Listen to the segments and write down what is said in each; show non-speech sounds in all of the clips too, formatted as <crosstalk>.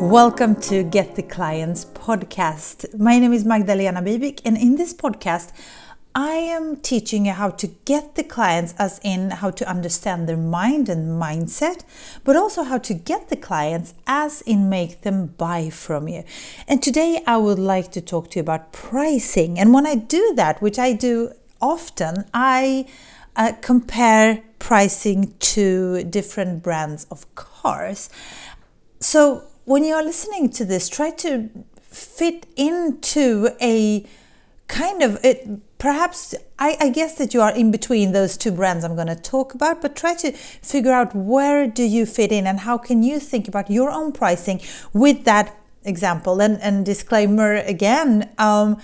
Welcome to Get the Clients podcast. My name is Magdalena Bibik, and in this podcast, I am teaching you how to get the clients, as in how to understand their mind and mindset, but also how to get the clients, as in make them buy from you. And today, I would like to talk to you about pricing. And when I do that, which I do often, I uh, compare pricing to different brands of cars. So, when you are listening to this, try to fit into a kind of it perhaps I, I, guess that you are in between those two brands i'm going to talk about but try to figure out where do you fit in and how can you think about your own pricing with that example. And, and disclaimer again um,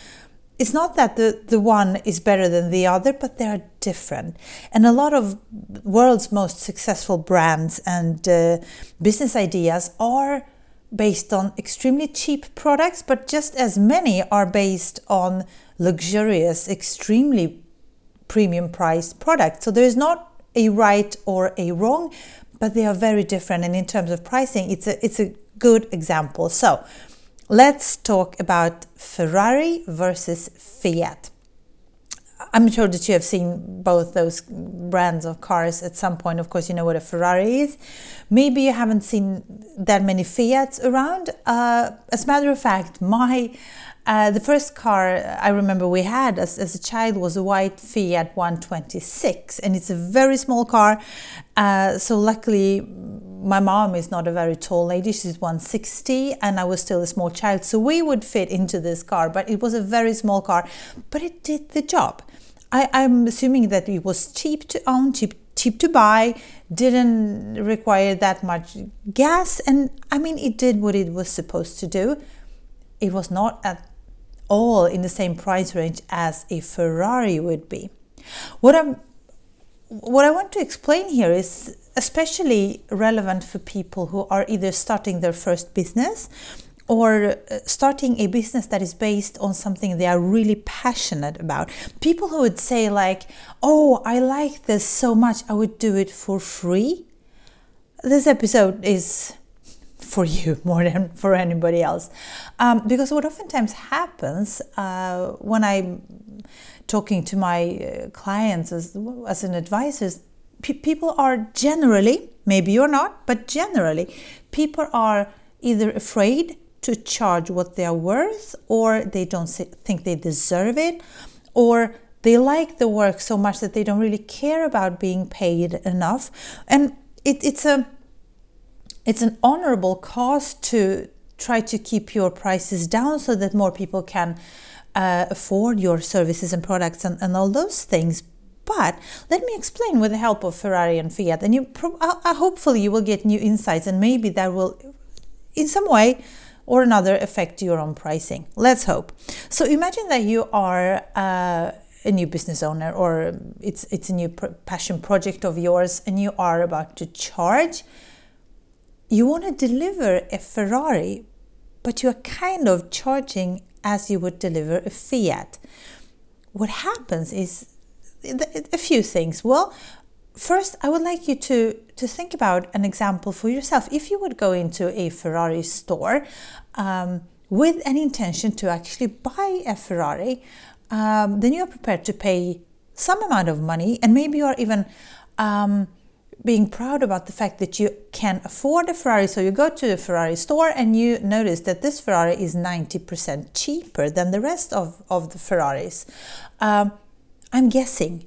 it's not that the, the one is better than the other but they are different. And a lot of world's most successful brands and uh, business ideas are based on extremely cheap products, but just as many are based on luxurious, extremely premium priced products. So there is not a right or a wrong, but they are very different. And in terms of pricing, it's a it's a good example. So let's talk about Ferrari versus Fiat. I'm sure that you have seen both those brands of cars at some point. Of course, you know what a Ferrari is. Maybe you haven't seen that many Fiats around. Uh, as a matter of fact, my uh, the first car I remember we had as, as, a child was a white Fiat 126, and it's a very small car. Uh, so luckily, my mom is not a very tall lady; she's 160, and I was still a small child, so we would fit into this car. But it was a very small car, but it did the job. I, I'm assuming that it was cheap to own, cheap cheap to buy, didn't require that much gas, and I mean it did what it was supposed to do. It was not at all in the same price range as a Ferrari would be. What I'm what I want to explain here is especially relevant for people who are either starting their first business or uh, starting a business that is based on something they are really passionate about. People who would say, like, oh, I like this so much, I would do it for free. This episode is for you <laughs> more than for anybody else. Um, because what oftentimes happens uh, when I'm talking to my uh, clients as, as an advisor is people are generally, maybe you're not, but generally, people are either afraid to charge what they are worth, or they don't think they deserve it, or they like the work so much that they don't really care about being paid enough. And it, it's a it's an honorable cause to try to keep your prices down so that more people can uh, afford your services and products and, and all those things. But let me explain with the help of Ferrari and Fiat, and you pro- uh, hopefully you will get new insights, and maybe that will, in some way, or another affect your own pricing. Let's hope. So imagine that you are uh, a new business owner or it's it's a new passion project of yours and you are about to charge. You want to deliver a Ferrari, but you are kind of charging as you would deliver a Fiat. What happens is a few things. Well, first, I would like you to, to think about an example for yourself. If you would go into a Ferrari store um, with an intention to actually buy a Ferrari, um, then you're prepared to pay some amount of money, and maybe you're even um, being proud about the fact that you can afford a Ferrari. So you go to a Ferrari store and you notice that this Ferrari is 90% cheaper than the rest of, of the Ferraris. Um, I'm guessing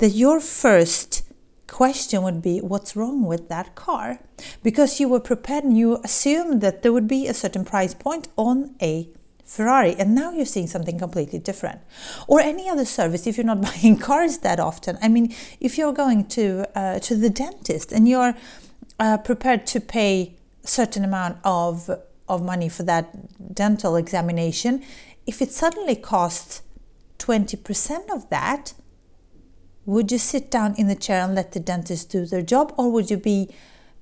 that your first question would be what's wrong with that car? Because you were prepared and you assumed that there would be a certain price point on a Ferrari and now you're seeing something completely different. Or any other service if you're not <laughs> buying cars that often. I mean if you're going to uh, to the dentist and you're uh, prepared to pay a certain amount of of money for that dental examination if it suddenly costs 20% of that would you sit down in the chair and let the dentist do their job, or would you be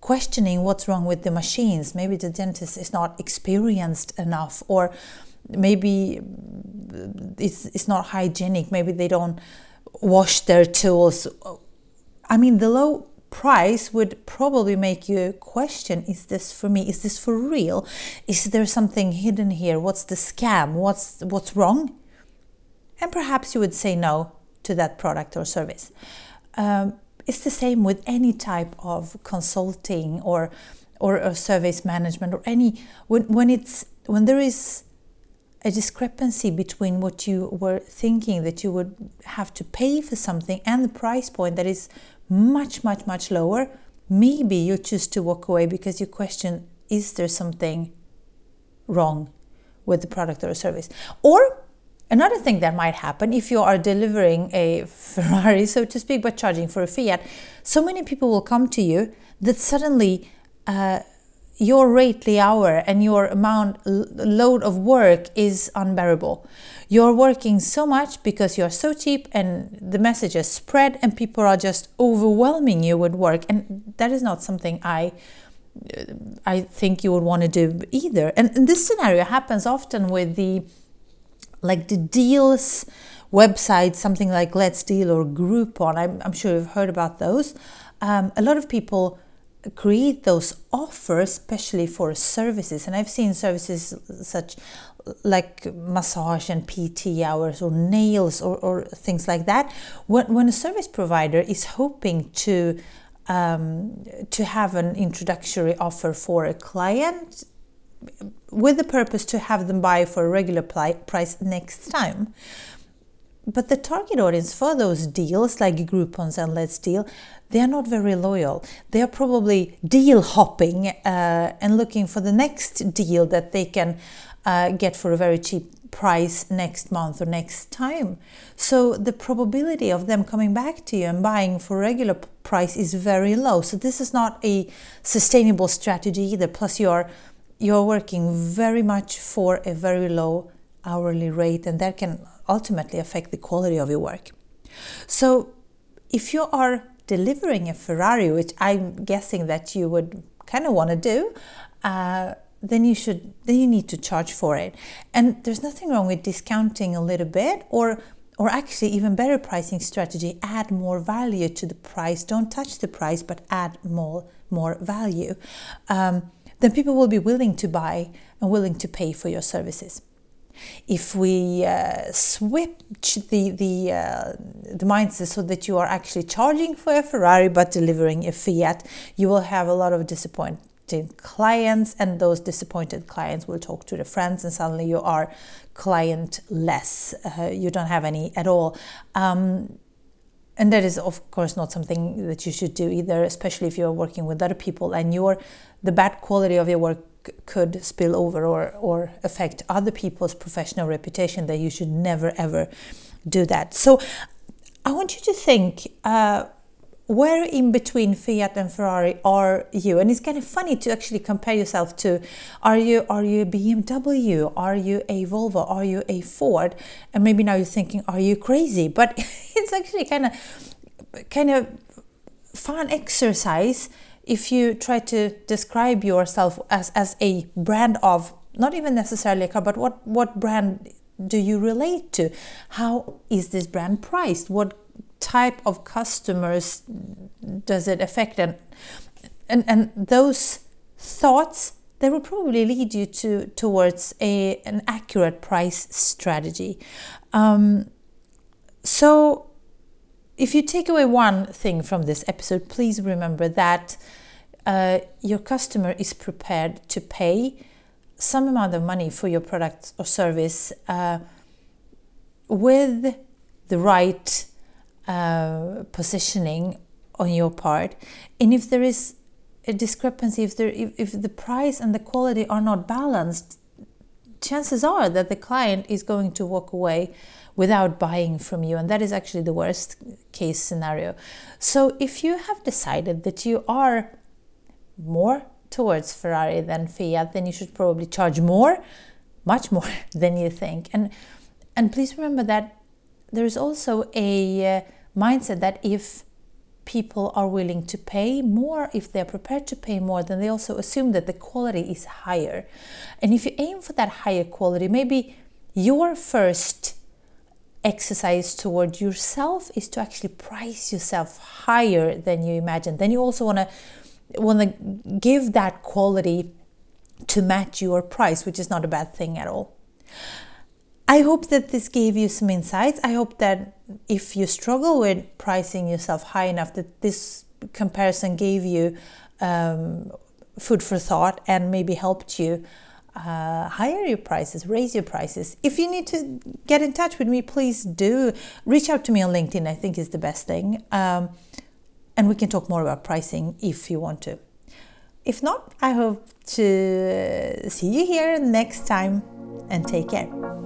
questioning what's wrong with the machines? Maybe the dentist is not experienced enough, or maybe uh, it's, it's not hygienic, maybe they don't wash their tools. I mean, the low price would probably make you question is this for me? Is this for real? Is there something hidden here? What's the scam? What's what's wrong? And perhaps you would say no to that product or service um, it's the same with any type of consulting or or, or service management or any when, when it's when there is a discrepancy between what you were thinking that you would have to pay for something and the price point that is much, much, much lower, maybe you choose to walk away because you question is there something wrong with the product or service? Or another thing that might happen if you are delivering a <laughs> Ferrari, so to speak, but charging for a Fiat, so many people will come to you that suddenly uh, your rately hour and your amount load of work is unbearable. You're working so much because you're so cheap and the messages spread and people are just overwhelming you with work and that is not something I I think you would want to do either. And, and this scenario happens often with the like the deals websites, something like Let's Deal or Groupon. I'm, I'm sure you've heard about those. Um, a lot of people create those offers, especially for services. And I've seen services such like massage and PT hours or nails or, or things like that. When, when a service provider is hoping to um, to have an introductory offer for a client with the purpose to have them buy for a regular price next time. But the target audience for those deals, like Groupons and Let's Deal, they are not very loyal. They are probably deal hopping uh, and looking for the next deal that they can uh, get for a very cheap price next month or next time. So the probability of them coming back to you and buying for regular price is very low. So this is not a sustainable strategy either. Plus you're you're working very much for a very low hourly rate and that can ultimately affect the quality of your work. So if you are delivering a Ferrari, which I'm guessing that you would kind of want to do, uh, then you should then you need to charge for it. And there's nothing wrong with discounting a little bit or or actually even better pricing strategy add more value to the price don't touch the price but add more more value um, then people will be willing to buy and willing to pay for your services. If we uh, switch the the uh, the mindset so that you are actually charging for a Ferrari but delivering a Fiat, you will have a lot of disappointment clients and those disappointed clients will talk to their friends and suddenly you are client less uh, you don't have any at all. Um, and that is of course not something that you should do either especially if you're working with other people and your the bad quality of your work could spill over or, or affect other people's professional reputation that you should never ever do that. So i want you to think uh, where in between Fiat and Ferrari are you? And it's kind of funny to actually compare yourself to are you are you a BMW? Are you a Volvo? Are you a Ford? And maybe now you're thinking, are you crazy? But <laughs> it's actually kind of kind of fun exercise if you try to describe yourself as, as a brand of not even necessarily a car, but what, what brand do you relate to? How is this brand priced? What type of customers does it affect? And and, and those thoughts they will probably lead you to towards a an accurate price strategy. Um, so if you take away one thing from this episode please remember that uh, your customer is prepared to pay some amount of money for your product or service uh, with the right uh, positioning on your part. And if there is a discrepancy if there if, if the price and the quality are not balanced chances are that the client is going to walk away without buying from you. And that is actually the worst case scenario. So if you have decided that you are more towards ferrari than fiat then you should probably charge more much more <laughs> than you think. And and please remember that there's also a uh, mindset that if people are willing to pay more, if they're prepared to pay more, then they also assume that the quality is higher. And if you aim for that higher quality, maybe your first exercise toward yourself is to actually price yourself higher than you imagine. Then you also want to want to give that quality to match your price, which is not a bad thing at all. I hope that this gave you some insights. I hope that if you struggle with pricing yourself high enough, that this comparison gave you um, food for thought and maybe helped you uh, higher your prices, raise your prices. If you need to get in touch with me, please do reach out to me on LinkedIn. I think is the best thing, um, and we can talk more about pricing if you want to. If not, I hope to see you here next time, and take care.